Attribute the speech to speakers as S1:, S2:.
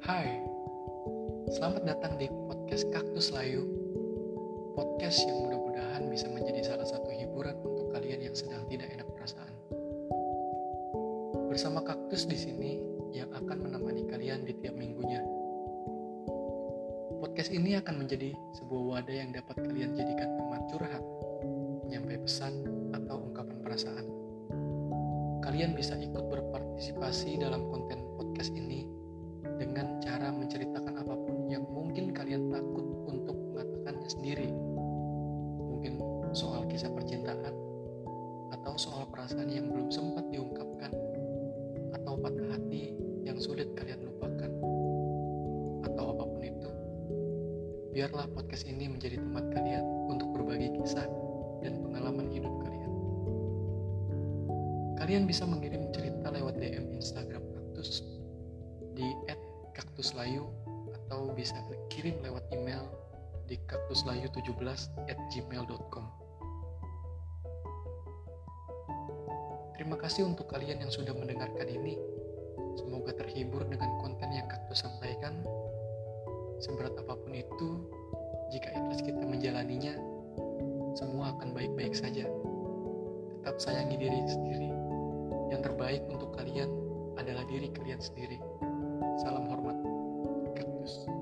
S1: Hai, selamat datang di podcast Kaktus Layu. Podcast yang mudah-mudahan bisa menjadi salah satu hiburan untuk kalian yang sedang tidak enak perasaan. Bersama Kaktus di sini yang akan menemani kalian di tiap minggunya. Podcast ini akan menjadi sebuah wadah yang dapat kalian jadikan teman curhat Menyampai pesan atau ungkapan perasaan. Kalian bisa ikut berpartisipasi dalam konten podcast ini dengan cara menceritakan apa pun yang mungkin kalian takut untuk mengatakannya sendiri. Mungkin soal kisah percintaan, atau soal perasaan yang belum sempat diungkapkan, atau patah hati yang sulit kalian lupakan, atau apa pun itu. Biarlah podcast ini menjadi tempat kalian untuk berbagi kisah dan pengalaman hidup kalian. Kalian bisa mengirim cerita lewat @kaktuslayu atau bisa kirim lewat email di kaktuslayu17 at gmail.com Terima kasih untuk kalian yang sudah mendengarkan ini. Semoga terhibur dengan konten yang Kaktus sampaikan. Seberat apa pun itu, jika ikhlas kita menjalaninya, semua akan baik-baik saja. Tetap sayangi diri sendiri. Yang terbaik untuk kalian adalah diri kalian sendiri. Salam hormat, Kaktus.